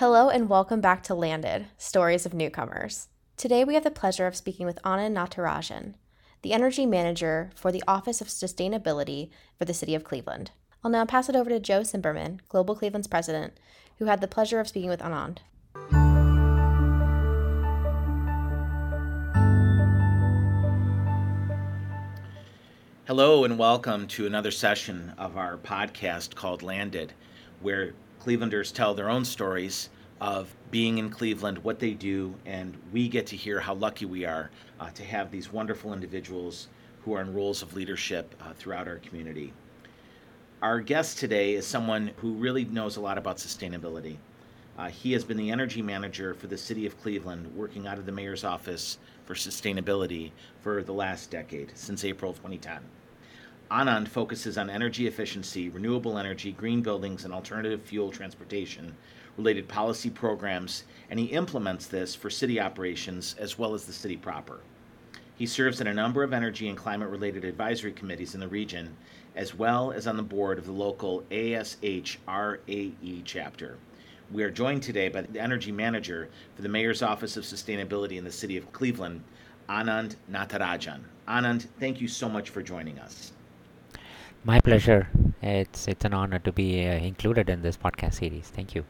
Hello and welcome back to Landed Stories of Newcomers. Today we have the pleasure of speaking with Anand Natarajan, the Energy Manager for the Office of Sustainability for the City of Cleveland. I'll now pass it over to Joe Cimperman, Global Cleveland's president, who had the pleasure of speaking with Anand. Hello and welcome to another session of our podcast called Landed, where Clevelanders tell their own stories of being in Cleveland, what they do, and we get to hear how lucky we are uh, to have these wonderful individuals who are in roles of leadership uh, throughout our community. Our guest today is someone who really knows a lot about sustainability. Uh, he has been the energy manager for the city of Cleveland, working out of the mayor's office for sustainability for the last decade, since April of 2010. Anand focuses on energy efficiency, renewable energy, green buildings, and alternative fuel transportation related policy programs, and he implements this for city operations as well as the city proper. He serves in a number of energy and climate related advisory committees in the region, as well as on the board of the local ASHRAE chapter. We are joined today by the energy manager for the Mayor's Office of Sustainability in the City of Cleveland, Anand Natarajan. Anand, thank you so much for joining us. My pleasure. It's it's an honor to be uh, included in this podcast series. Thank you.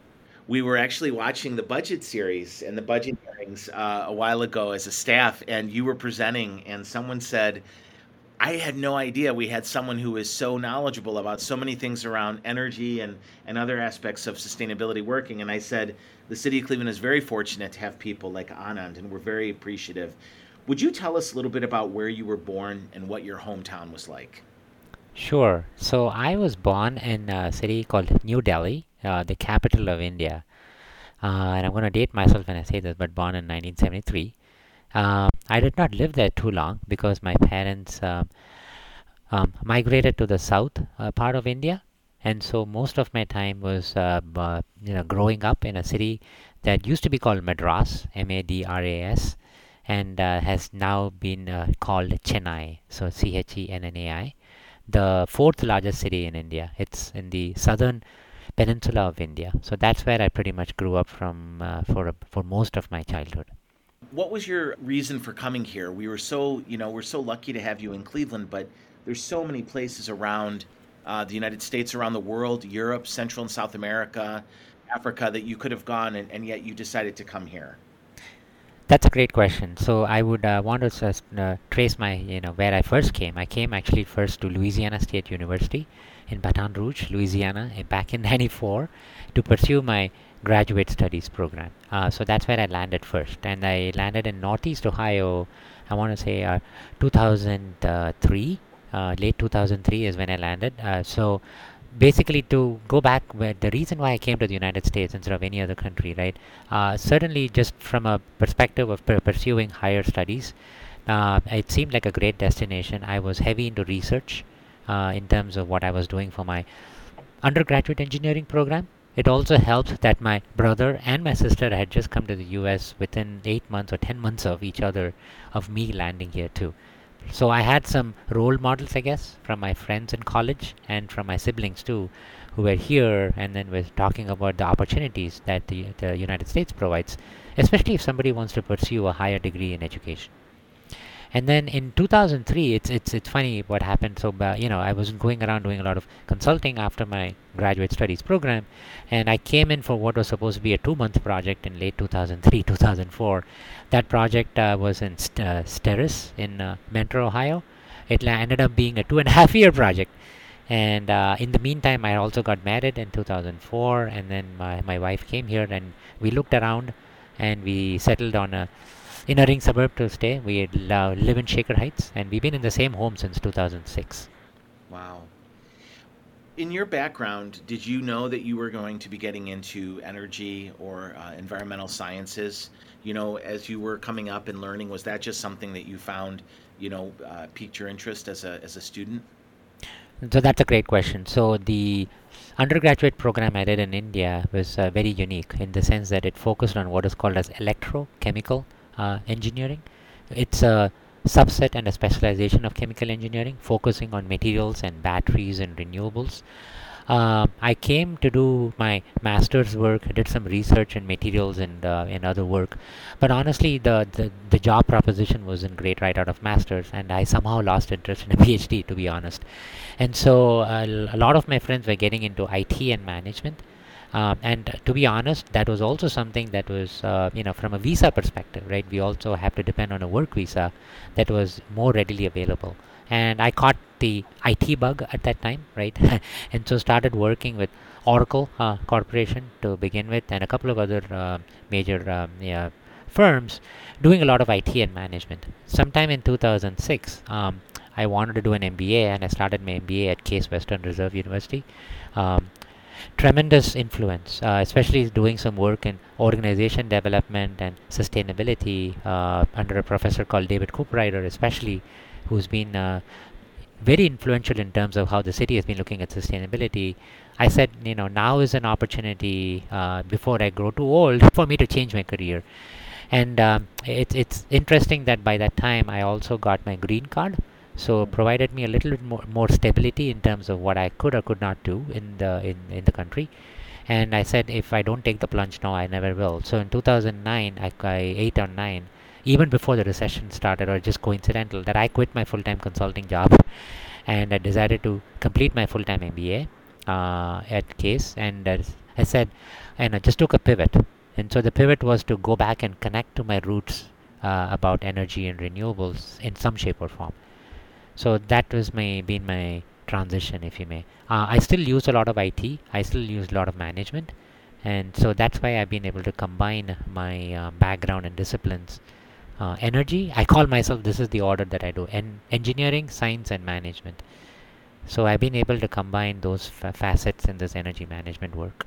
We were actually watching the budget series and the budget hearings uh, a while ago as a staff, and you were presenting, and someone said, I had no idea we had someone who is so knowledgeable about so many things around energy and, and other aspects of sustainability working. And I said, the city of Cleveland is very fortunate to have people like Anand, and we're very appreciative. Would you tell us a little bit about where you were born and what your hometown was like? Sure. So I was born in a city called New Delhi, uh, the capital of India. Uh, and I'm going to date myself when I say this, but born in 1973. Uh, I did not live there too long because my parents um, um, migrated to the south uh, part of India. And so most of my time was, uh, you know, growing up in a city that used to be called Madras, M-A-D-R-A-S, and uh, has now been called Chennai, so C-H-E-N-N-A-I the fourth largest city in India. It's in the southern peninsula of India. So that's where I pretty much grew up from uh, for for most of my childhood. What was your reason for coming here? We were so you know we're so lucky to have you in Cleveland, but there's so many places around uh, the United States, around the world, Europe, Central and South America, Africa that you could have gone, and, and yet you decided to come here. That's a great question. So I would uh, want to just uh, trace my, you know, where I first came. I came actually first to Louisiana State University in Baton Rouge, Louisiana, eh, back in '94, to pursue my graduate studies program. Uh, so that's where I landed first, and I landed in Northeast Ohio. I want to say uh, 2003, uh, late 2003 is when I landed. Uh, so basically to go back where the reason why I came to the United States instead of any other country, right? Uh, certainly, just from a perspective of per- pursuing higher studies, uh, it seemed like a great destination. I was heavy into research uh, in terms of what I was doing for my undergraduate engineering program. It also helped that my brother and my sister had just come to the US within eight months or ten months of each other of me landing here too. So I had some role models, I guess, from my friends in college and from my siblings too, who were here and then were talking about the opportunities that the, the United States provides, especially if somebody wants to pursue a higher degree in education. And then in 2003, it's it's it's funny what happened. So uh, you know, I was going around doing a lot of consulting after my graduate studies program, and I came in for what was supposed to be a two-month project in late 2003, 2004. That project uh, was in St- uh, Steris in uh, Mentor, Ohio. It ended up being a two and a half year project. And uh, in the meantime, I also got married in 2004, and then my, my wife came here, and we looked around, and we settled on a inner ring suburb to stay. We live in Shaker Heights, and we've been in the same home since 2006. Wow. In your background, did you know that you were going to be getting into energy or uh, environmental sciences? You know, as you were coming up and learning, was that just something that you found, you know, uh, piqued your interest as a as a student? So that's a great question. So the undergraduate program I did in India was uh, very unique in the sense that it focused on what is called as electrochemical engineering. It's a subset and a specialization of chemical engineering, focusing on materials and batteries and renewables. uh, I came to do my master's work, did some research in materials and uh, and other work, but honestly, the, the the job proposition wasn't great right out of masters, and I somehow lost interest in a PhD, to be honest. And so uh, a lot of my friends were getting into IT and management. Um, and to be honest, that was also something that was, uh, you know, from a visa perspective, right? We also have to depend on a work visa that was more readily available. And I caught the IT bug at that time, right? and so started working with Oracle uh, Corporation to begin with, and a couple of other uh, major um, yeah, firms doing a lot of IT and management. Sometime in 2006, um, I wanted to do an MBA, and I started my MBA at Case Western Reserve University. Um, tremendous influence, uh, especially doing some work in organization development and sustainability uh, under a professor called David Cooperrider, especially, who's been uh, very influential in terms of how the city has been looking at sustainability. I said, you know, now is an opportunity uh, before I grow too old for me to change my career. And um, it's it's interesting that by that time I also got my green card so provided me a little bit more, more stability in terms of what I could or could not do in the in, in the country. And I said if I don't take the plunge now I never will. So in 2009 I, I 8 or 9 even before the recession started or just coincidental that I quit my full-time consulting job and I decided to complete my full-time MBA uh, at Case. And I said and I just took a pivot. And so the pivot was to go back and connect to my roots uh, about energy and renewables in some shape or form so that was my been my transition if you may. Uh, i still use a lot of it i still use a lot of management. And so that's why i've been able to combine my uh, background and disciplines. Uh, energy i call myself this is the order that i do en- engineering science and management. So i've been able to combine those fa- facets in this energy management work.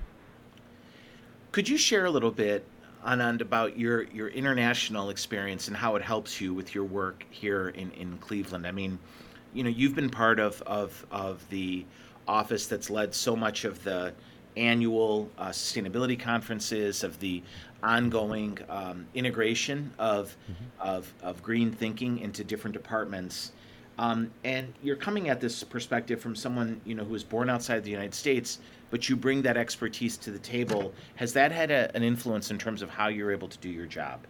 Could you share a little bit Anand, about your, your international experience and how it helps you with your work here in, in Cleveland. I mean, you know, you've been part of, of, of the office that's led so much of the annual uh, sustainability conferences, of the ongoing um, integration of, mm-hmm. of, of green thinking into different departments. Um, and you're coming at this perspective from someone you know who was born outside the United States, but you bring that expertise to the table. Has that had a, an influence in terms of how you're able to do your job?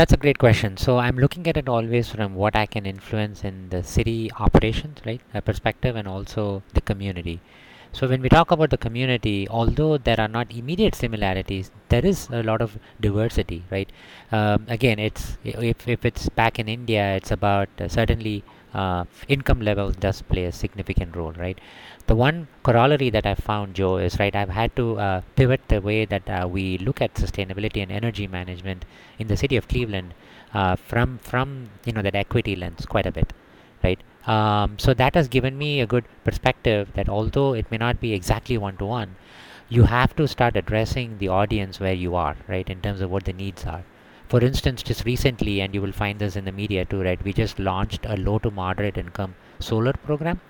That's a great question. So I'm looking at it always from what I can influence in the city operations, right, a perspective, and also the community. So when we talk about the community, although there are not immediate similarities, there is a lot of diversity, right? Um, again, it's if, if it's back in India, it's about uh, certainly uh, income levels does play a significant role, right? The one corollary that I've found, Joe, is right. I've had to uh, pivot the way that uh, we look at sustainability and energy management in the city of Cleveland uh, from from you know that equity lens quite a bit, right? Um, so that has given me a good perspective that although it may not be exactly one to one, you have to start addressing the audience where you are, right, in terms of what the needs are. For instance, just recently, and you will find this in the media too, right, we just launched a low to moderate income solar program.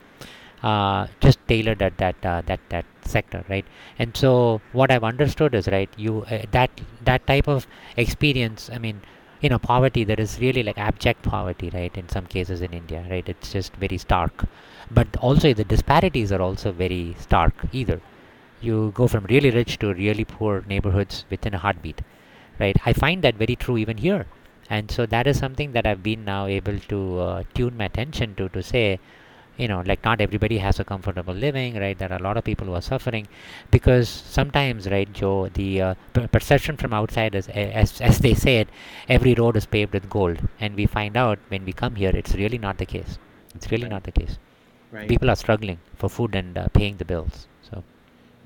Uh, just tailored at that uh, that that sector right? And so what i've understood is right you uh, that that type of experience i mean you know poverty there is really like abject poverty right in some cases in india right? It's just very stark. But also the disparities are also very stark either. You go from really rich to really poor neighborhoods within a heartbeat right? I find that very true even here. And so that is something that i've been now able to uh, tune my attention to to say you know like not everybody has a comfortable living right? There are a lot of people who are suffering. Because sometimes right joe the uh, perception from outside is as, as they said every road is paved with gold. And we find out when we come here it's really not the case. It's really right. not the case. Right. people are struggling for food and uh, paying the bills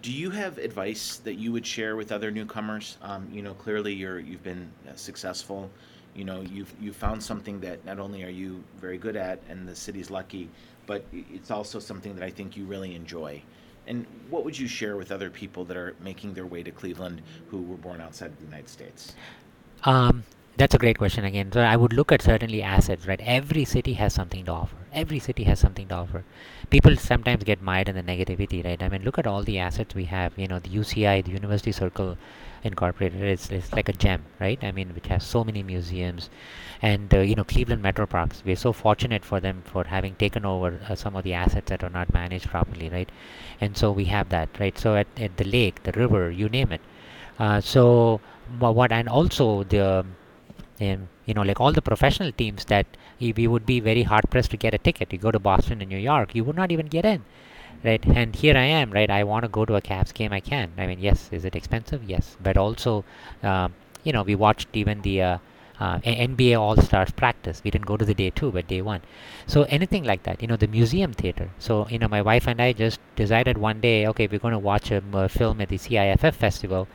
do you have advice that you would share with other newcomers um, you know clearly you're you've been uh, successful you know you've you found something that not only are you very good at and the city's lucky but it's also something that I think you really enjoy. And what would you share with other people that are making their way to Cleveland who were born outside of the United States? Um, that's a great question again. So I would look at certainly assets, right? Every city has something to offer. Every city has something to offer. People sometimes get mired in the negativity, right? I mean, look at all the assets we have. You know, the UCI, the University Circle Incorporated, it's, it's like a gem, right? I mean, which has so many museums, and uh, you know, Cleveland Metro Parks. We're so fortunate for them for having taken over uh, some of the assets that are not managed properly, right? And so we have that, right? So at, at the lake, the river, you name it. Uh, so what and also the um, you know like all the professional teams that we would be very hard pressed to get a ticket. You go to boston and new york you would not even get in right? And here i am right? I want to go to a Cavs game i can. I mean yes is it expensive? Yes. But also um, you know we watched even the uh, uh, NBA All Stars practice. We didn't go to the day two, but day one. So anything like that, you know, the museum theater. So you know, my wife and I just decided one day, okay, we're going to watch a, a film at the CIFF festival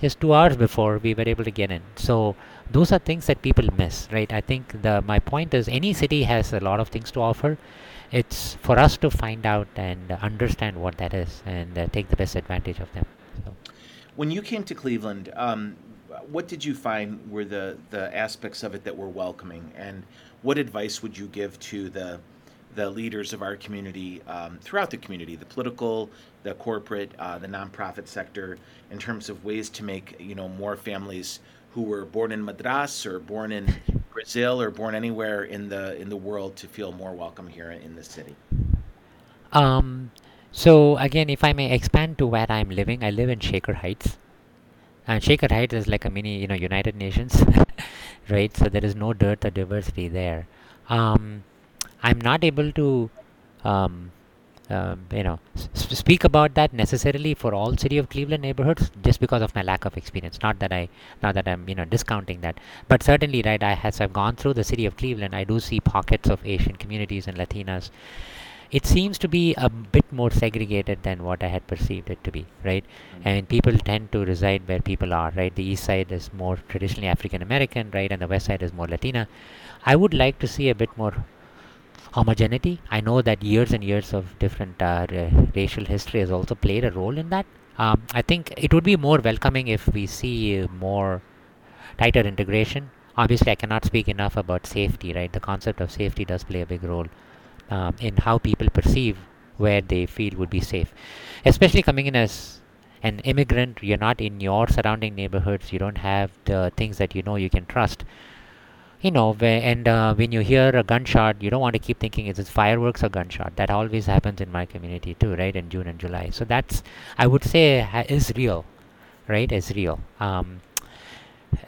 just two hours before we were able to get in. So those are things that people miss, right? I think the my point is any city has a lot of things to offer. It's for us to find out and understand what that is and uh, take the best advantage of them. So. When you came to Cleveland, um, what did you find were the the aspects of it that were welcoming, and what advice would you give to the the leaders of our community um, throughout the community, the political, the corporate, uh, the nonprofit sector, in terms of ways to make you know more families who were born in Madras or born in Brazil or born anywhere in the in the world to feel more welcome here in the city. Um, so again, if I may expand to where I'm living, I live in Shaker Heights, and Shaker Heights is like a mini, you know, United Nations, right? So there is no dirt or diversity there. Um, I'm not able to, um, uh, you know, s- speak about that necessarily for all city of Cleveland neighborhoods, just because of my lack of experience. Not that I, not that I'm, you know, discounting that, but certainly, right, I as I've gone through the city of Cleveland, I do see pockets of Asian communities and Latinas. It seems to be a bit more segregated than what I had perceived it to be, right? Mm-hmm. And people tend to reside where people are, right? The east side is more traditionally African American, right, and the west side is more Latina. I would like to see a bit more homogeneity. I know that years and years of different uh, racial history has also played a role in that. Um, I think it would be more welcoming if we see more tighter integration. Obviously, I cannot speak enough about safety, right? The concept of safety does play a big role um, in how people perceive where they feel would be safe. Especially coming in as an immigrant, you're not in your surrounding neighborhoods, you don't have the things that you know you can trust you know and uh, when you hear a gunshot you don't want to keep thinking is it fireworks or gunshot. That always happens in my community too right in june and july. So that's i would say is real right is real. Um,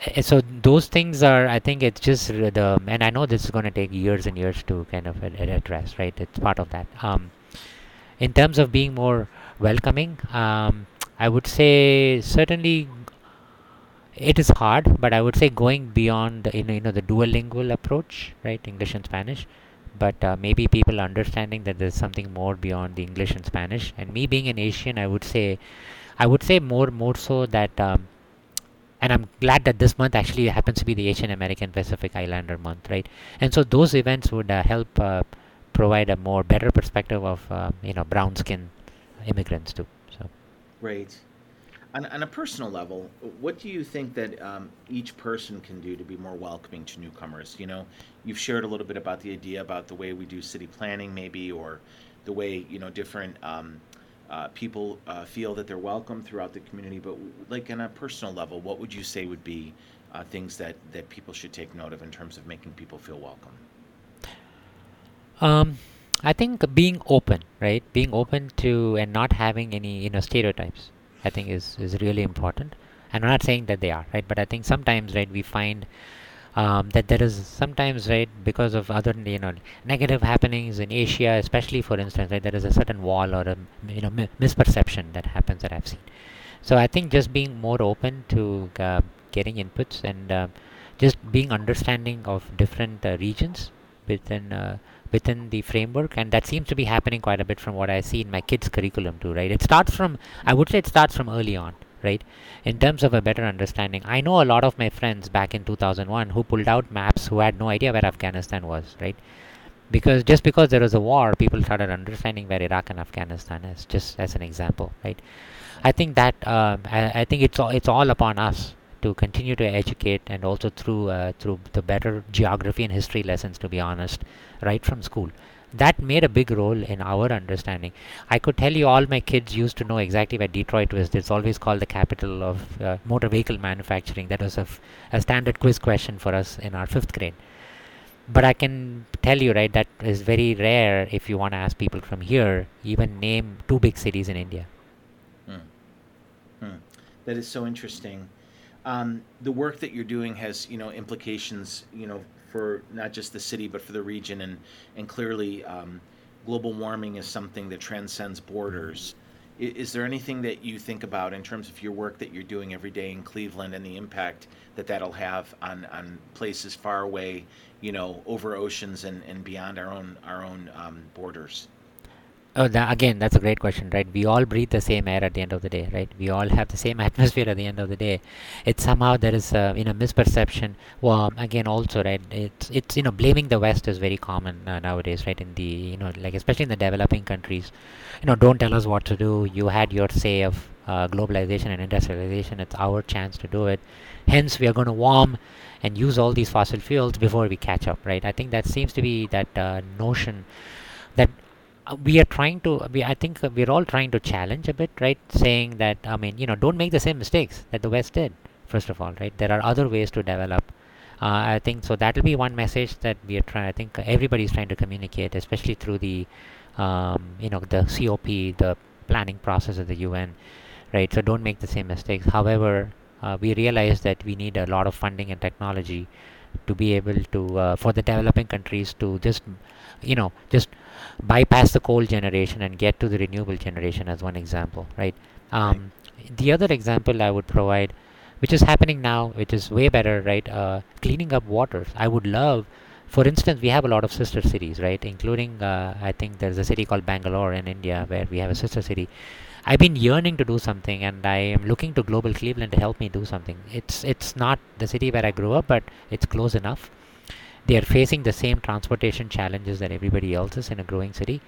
eh, so those things are i think it's just the and i know this is going to take years and years to kind of address right it's part of that. Um, in terms of being more welcoming um, i would say certainly it is hard, but I would say going beyond the, you know, you know the duolingual approach, right, English and Spanish. But uh, maybe people understanding that there's something more beyond the English and Spanish. And me being an Asian, I would say, I would say more more so that. Um, and I'm glad that this month actually happens to be the Asian American Pacific Islander month, right? And so those events would uh, help uh, provide a more better perspective of uh, you know brown skin immigrants too. So. Right on, on a personal level, what do you think that um, each person can do to be more welcoming to newcomers? You know, you've shared a little bit about the idea about the way we do city planning, maybe, or the way you know different um, uh, people uh, feel that they're welcome throughout the community. But like on a personal level, what would you say would be uh, things that that people should take note of in terms of making people feel welcome? Um, I think being open, right? Being open to and not having any you know stereotypes I think is, is really important. And I'm not saying that they are, right? But I think sometimes, right, we find um, that there is sometimes, right, because of other, you know, negative happenings in Asia, especially for instance, right, there is a certain wall or a, you know, misperception that happens that I've seen. So I think just being more open to uh, getting inputs and uh, just being understanding of different uh, regions within uh, within the framework and that seems to be happening quite a bit from what i see in my kids curriculum too right? It starts from i would say it starts from early on right? In terms of a better understanding i know a lot of my friends back in 2001 who pulled out maps who had no idea where afghanistan was right? Because just because there was a war people started understanding where iraq and afghanistan is just as an example right? I think that uh, I, I think it's all it's all upon us to continue to educate and also through uh, through the better geography and history lessons to be honest right from school. That made a big role in our understanding. I could tell you all my kids used to know exactly where detroit was. It's always called the capital of uh, motor vehicle manufacturing. That was a, f- a standard quiz question for us in our fifth grade. But i can tell you right that is very rare if you want to ask people from here even name two big cities in india. That is so interesting. Um, the work that you're doing has, you know, implications, you know, for not just the city but for the region, and and clearly, um, global warming is something that transcends borders. I- Is there anything that you think about in terms of your work that you're doing every day in Cleveland and the impact that that'll have on, on places far away, you know, over oceans and, and beyond our own our own um, borders? Oh, tha again, that's a great question, right? We all breathe the same air at the end of the day, right? We all have the same atmosphere at the end of the day. It's somehow there is a you know misperception. Well, again, also, right? It's it's you know blaming the West is very common uh, nowadays, right? In the you know like especially in the developing countries, you know, don't tell us what to do. You had your say of uh, globalization and industrialization. It's our chance to do it. Hence, we are going to warm and use all these fossil fuels before we catch up, right? I think that seems to be that uh, notion that we are trying to we, i think uh, we're all trying to challenge a bit right? Saying that i mean you know don't make the same mistakes that the west did first of all right? There are other ways to develop. Uh, i think so that will be one message that we are trying i think everybody's trying to communicate especially through the um, you know the cop the planning process of the un right? So don't make the same mistakes. However uh, we realize that we need a lot of funding and technology to be able to uh, for the developing countries to just you know just bypass the coal generation and get to the renewable generation as one example right? Um, the other example i would provide which is happening now which is way better right? Uh, cleaning up waters i would love for instance we have a lot of sister cities right? Including uh, i think there's a city called bangalore in india where we have a sister city. I've been yearning to do something, and I am looking to Global Cleveland to help me do something. It's it's not the city where I grew up, but it's close enough. They are facing the same transportation challenges that everybody else is in a growing city.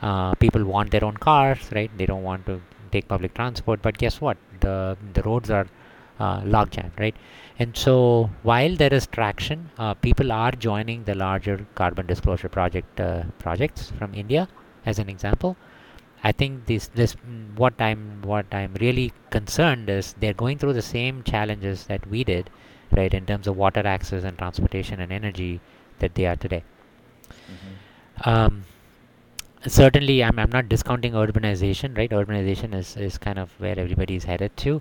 Uh, people want their own cars, right? They don't want to take public transport, but guess what? The the roads are uh, log jammed, right? And so while there is traction, uh, people are joining the larger carbon disclosure project uh, projects from India, as an example. I think this this what I'm what I'm really concerned is they're going through the same challenges that we did, right, in terms of water access and transportation and energy that they are today. Um, certainly, I'm I'm not discounting urbanization, right? Urbanization is is kind of where everybody is headed to,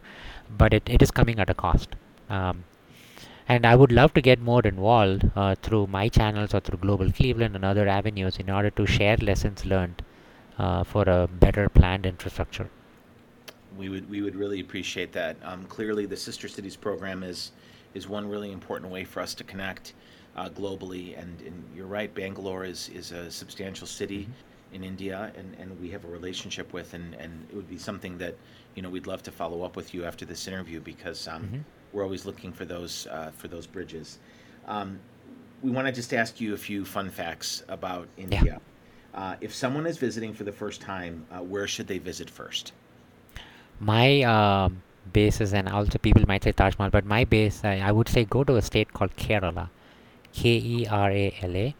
but it, it is coming at a cost. Um, and I would love to get more involved uh, through my channels or through Global Cleveland and other avenues in order to share lessons learned uh, for a better planned infrastructure. We would we would really appreciate that. Um, clearly, the Sister Cities program is is one really important way for us to connect uh, globally. And, and you're right, Bangalore is is a substantial city in India, and, and we have a relationship with, and, and it would be something that you know we'd love to follow up with you after this interview because um, Mhm. we're always looking for those uh, for those bridges. Um, we want to just ask you a few fun facts about India. Uh, if someone is visiting for the first time, uh, where should they visit first? My um, bases, and also people might say Taj Mahal, but my base, I, I would say go to a state called Kerala, K E R A L A.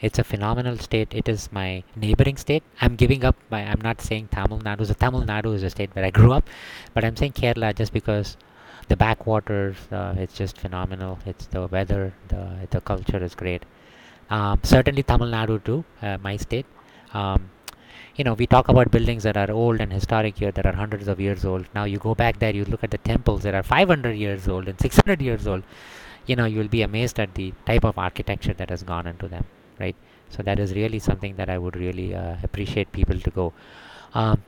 It's a phenomenal state. It is my neighboring state. I'm giving up. My, I'm not saying Tamil Nadu. So Tamil Nadu is a state where I grew up, but I'm saying Kerala just because the backwaters. Uh, it's just phenomenal. It's the weather. The the culture is great. Um, certainly Tamil Nadu too, uh, my state. Um, you know, we talk about buildings that are old and historic here that are hundreds of years old. Now you go back there, you look at the temples that are 500 years old and 600 years old. You know, you'll be amazed at the type of architecture that has gone into them, right? So that is really something that I would really uh, appreciate people to go. Um,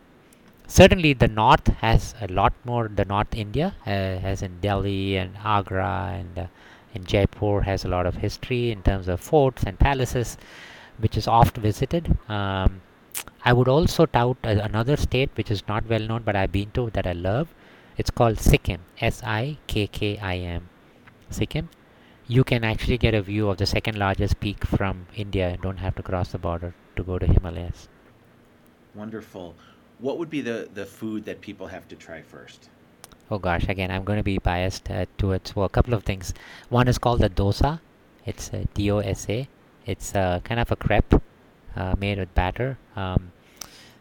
certainly, the north has a lot more. The North India, uh, as in Delhi and Agra and uh, in Jaipur, has a lot of history in terms of forts and palaces, which is oft visited. Um, I would also tout another state which is not well known, but I've been to that I love. It's called Sikkim, S I K K I M. Sikkim. You can actually get a view of the second largest peak from India and don't have to cross the border to go to Himalayas. Wonderful. What would be the, the food that people have to try first? oh gosh, again, I'm going to be biased uh, towards well, a couple of things. One is called the dosa. It's a D-O-S-A. It's uh, kind of a crepe uh, made with batter. Um,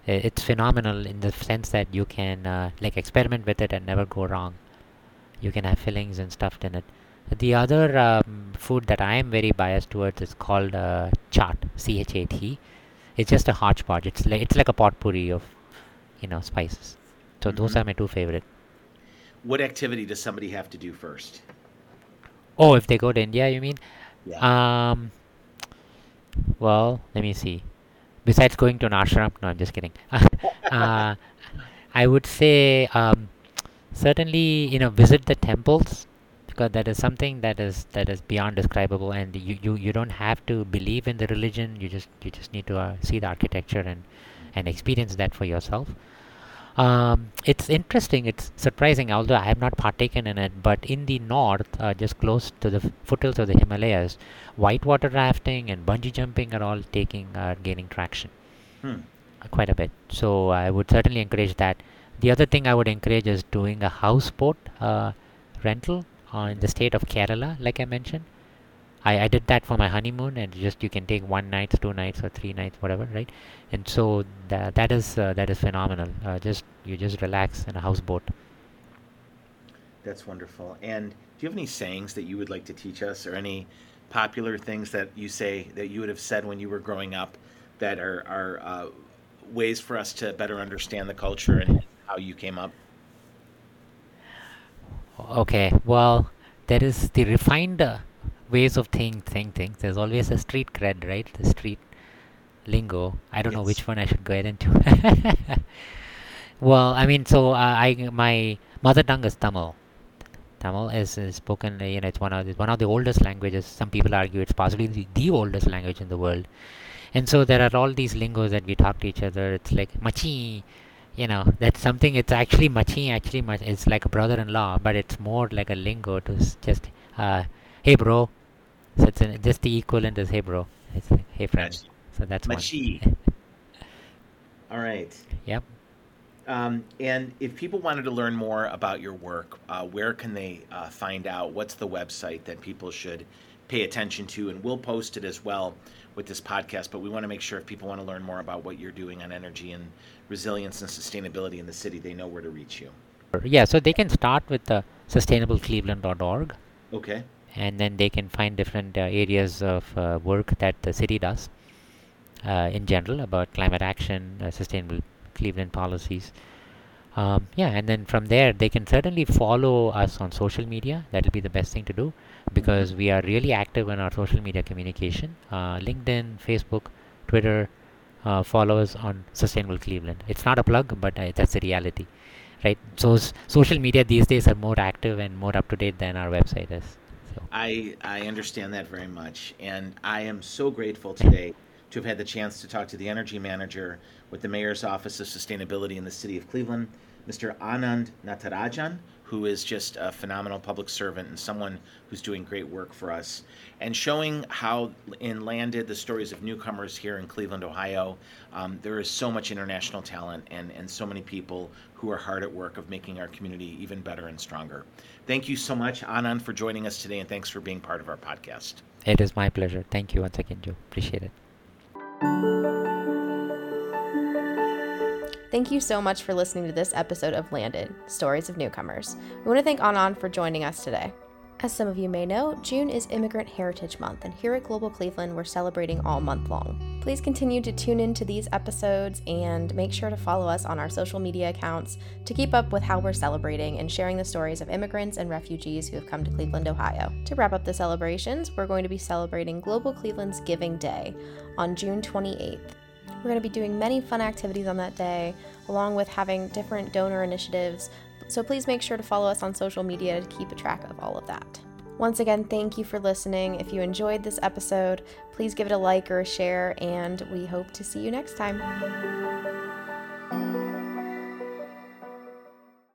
it's phenomenal in the sense that you can uh, like experiment with it and never go wrong. You can have fillings and stuffed in it. The other um, food that I am very biased towards is called uh, chaat, C-H-A-T. It's just a hodgepodge. It's like it's like a potpourri of, you know, spices. So mm-hmm. those are my two favorite. What activity does somebody have to do first? Oh, if they go to India, you mean? Yeah. Um. Well, let me see. Besides going to an ashram, no, I'm just kidding. uh, I would say um, certainly you know visit the temples because that is something that is that is beyond describable and you, you you don't have to believe in the religion you just you just need to uh, see the architecture and and experience that for yourself um, it's interesting it's surprising although i have not partaken in it but in the north uh, just close to the foothills of the himalayas whitewater rafting and bungee jumping are all taking uh, gaining traction hmm. quite a bit so i would certainly encourage that the other thing i would encourage is doing a houseboat uh, rental uh, in the state of Kerala, like I mentioned. I, I did that for my honeymoon, and just you can take one night, two nights, or three nights, whatever, right? And so that that is uh, that is phenomenal. Uh, just you just relax in a houseboat. That's wonderful. And do you have any sayings that you would like to teach us, or any popular things that you say that you would have said when you were growing up that are are uh, ways for us to better understand the culture and how you came up? Okay, well, there is the refined uh, ways of think, saying things. There's always a street cred, right? The street lingo. I don't yes. know which one I should go ahead into. well, I mean, so uh, I my mother tongue is Tamil. Tamil is, is spoken. You know, it's one of the, one of the oldest languages. Some people argue it's possibly the, the oldest language in the world. And so there are all these lingos that we talk to each other. It's like machi, you know that's something it's actually machi actually much it's like a brother-in-law but it's more like a lingo to just uh, hey bro so it's an, just the equivalent is hey bro. It's like hey friend. So that's machi all right. Yep. Um, and if people wanted to learn more about your work uh, where can they uh, find out? What's the website that people should pay attention to? And we'll post it as well with this podcast, but we want to make sure if people want to learn more about what you're doing on energy and resilience and sustainability in the city, they know where to reach you. Yeah, so they can start with the sustainablecleveland.org. Okay. And then they can find different uh, areas of uh, work that the city does uh, in general about climate action, uh, sustainable Cleveland policies. Um, yeah, and then from there, they can certainly follow us on social media. That'll be the best thing to do because we are really active in our social media communication uh, LinkedIn, Facebook, Twitter. Uh, follow us on Sustainable Cleveland. It's not a plug, but that's the reality, right? So social media these days are more active and more up to date than our website is. I I understand that very much, and I am so grateful today to have had the chance to talk to the energy manager with the mayor's office of sustainability in the city of Cleveland, Mr. Anand Natarajan, who is just a phenomenal public servant and someone who's doing great work for us, and showing how in Landed the stories of newcomers here in Cleveland, Ohio. Um, there is so much international talent and, and so many people who are hard at work of making our community even better and stronger. Thank you so much, Anand, for joining us today, and thanks for being part of our podcast. It is my pleasure. Thank you once again, Joe. Appreciate it. Thank you so much for listening to this episode of Landed Stories of Newcomers. We want to thank Anand for joining us today. As some of you may know, June is Immigrant Heritage Month, and here at Global Cleveland, we're celebrating all month long. Please continue to tune in to these episodes and make sure to follow us on our social media accounts to keep up with how we're celebrating and sharing the stories of immigrants and refugees who have come to Cleveland, Ohio. To wrap up the celebrations, we're going to be celebrating Global Cleveland's Giving Day on June 28th. We're going to be doing many fun activities on that day, along with having different donor initiatives. So please make sure to follow us on social media to keep a track of all of that. Once again, thank you for listening. If you enjoyed this episode, please give it a like or a share, and we hope to see you next time.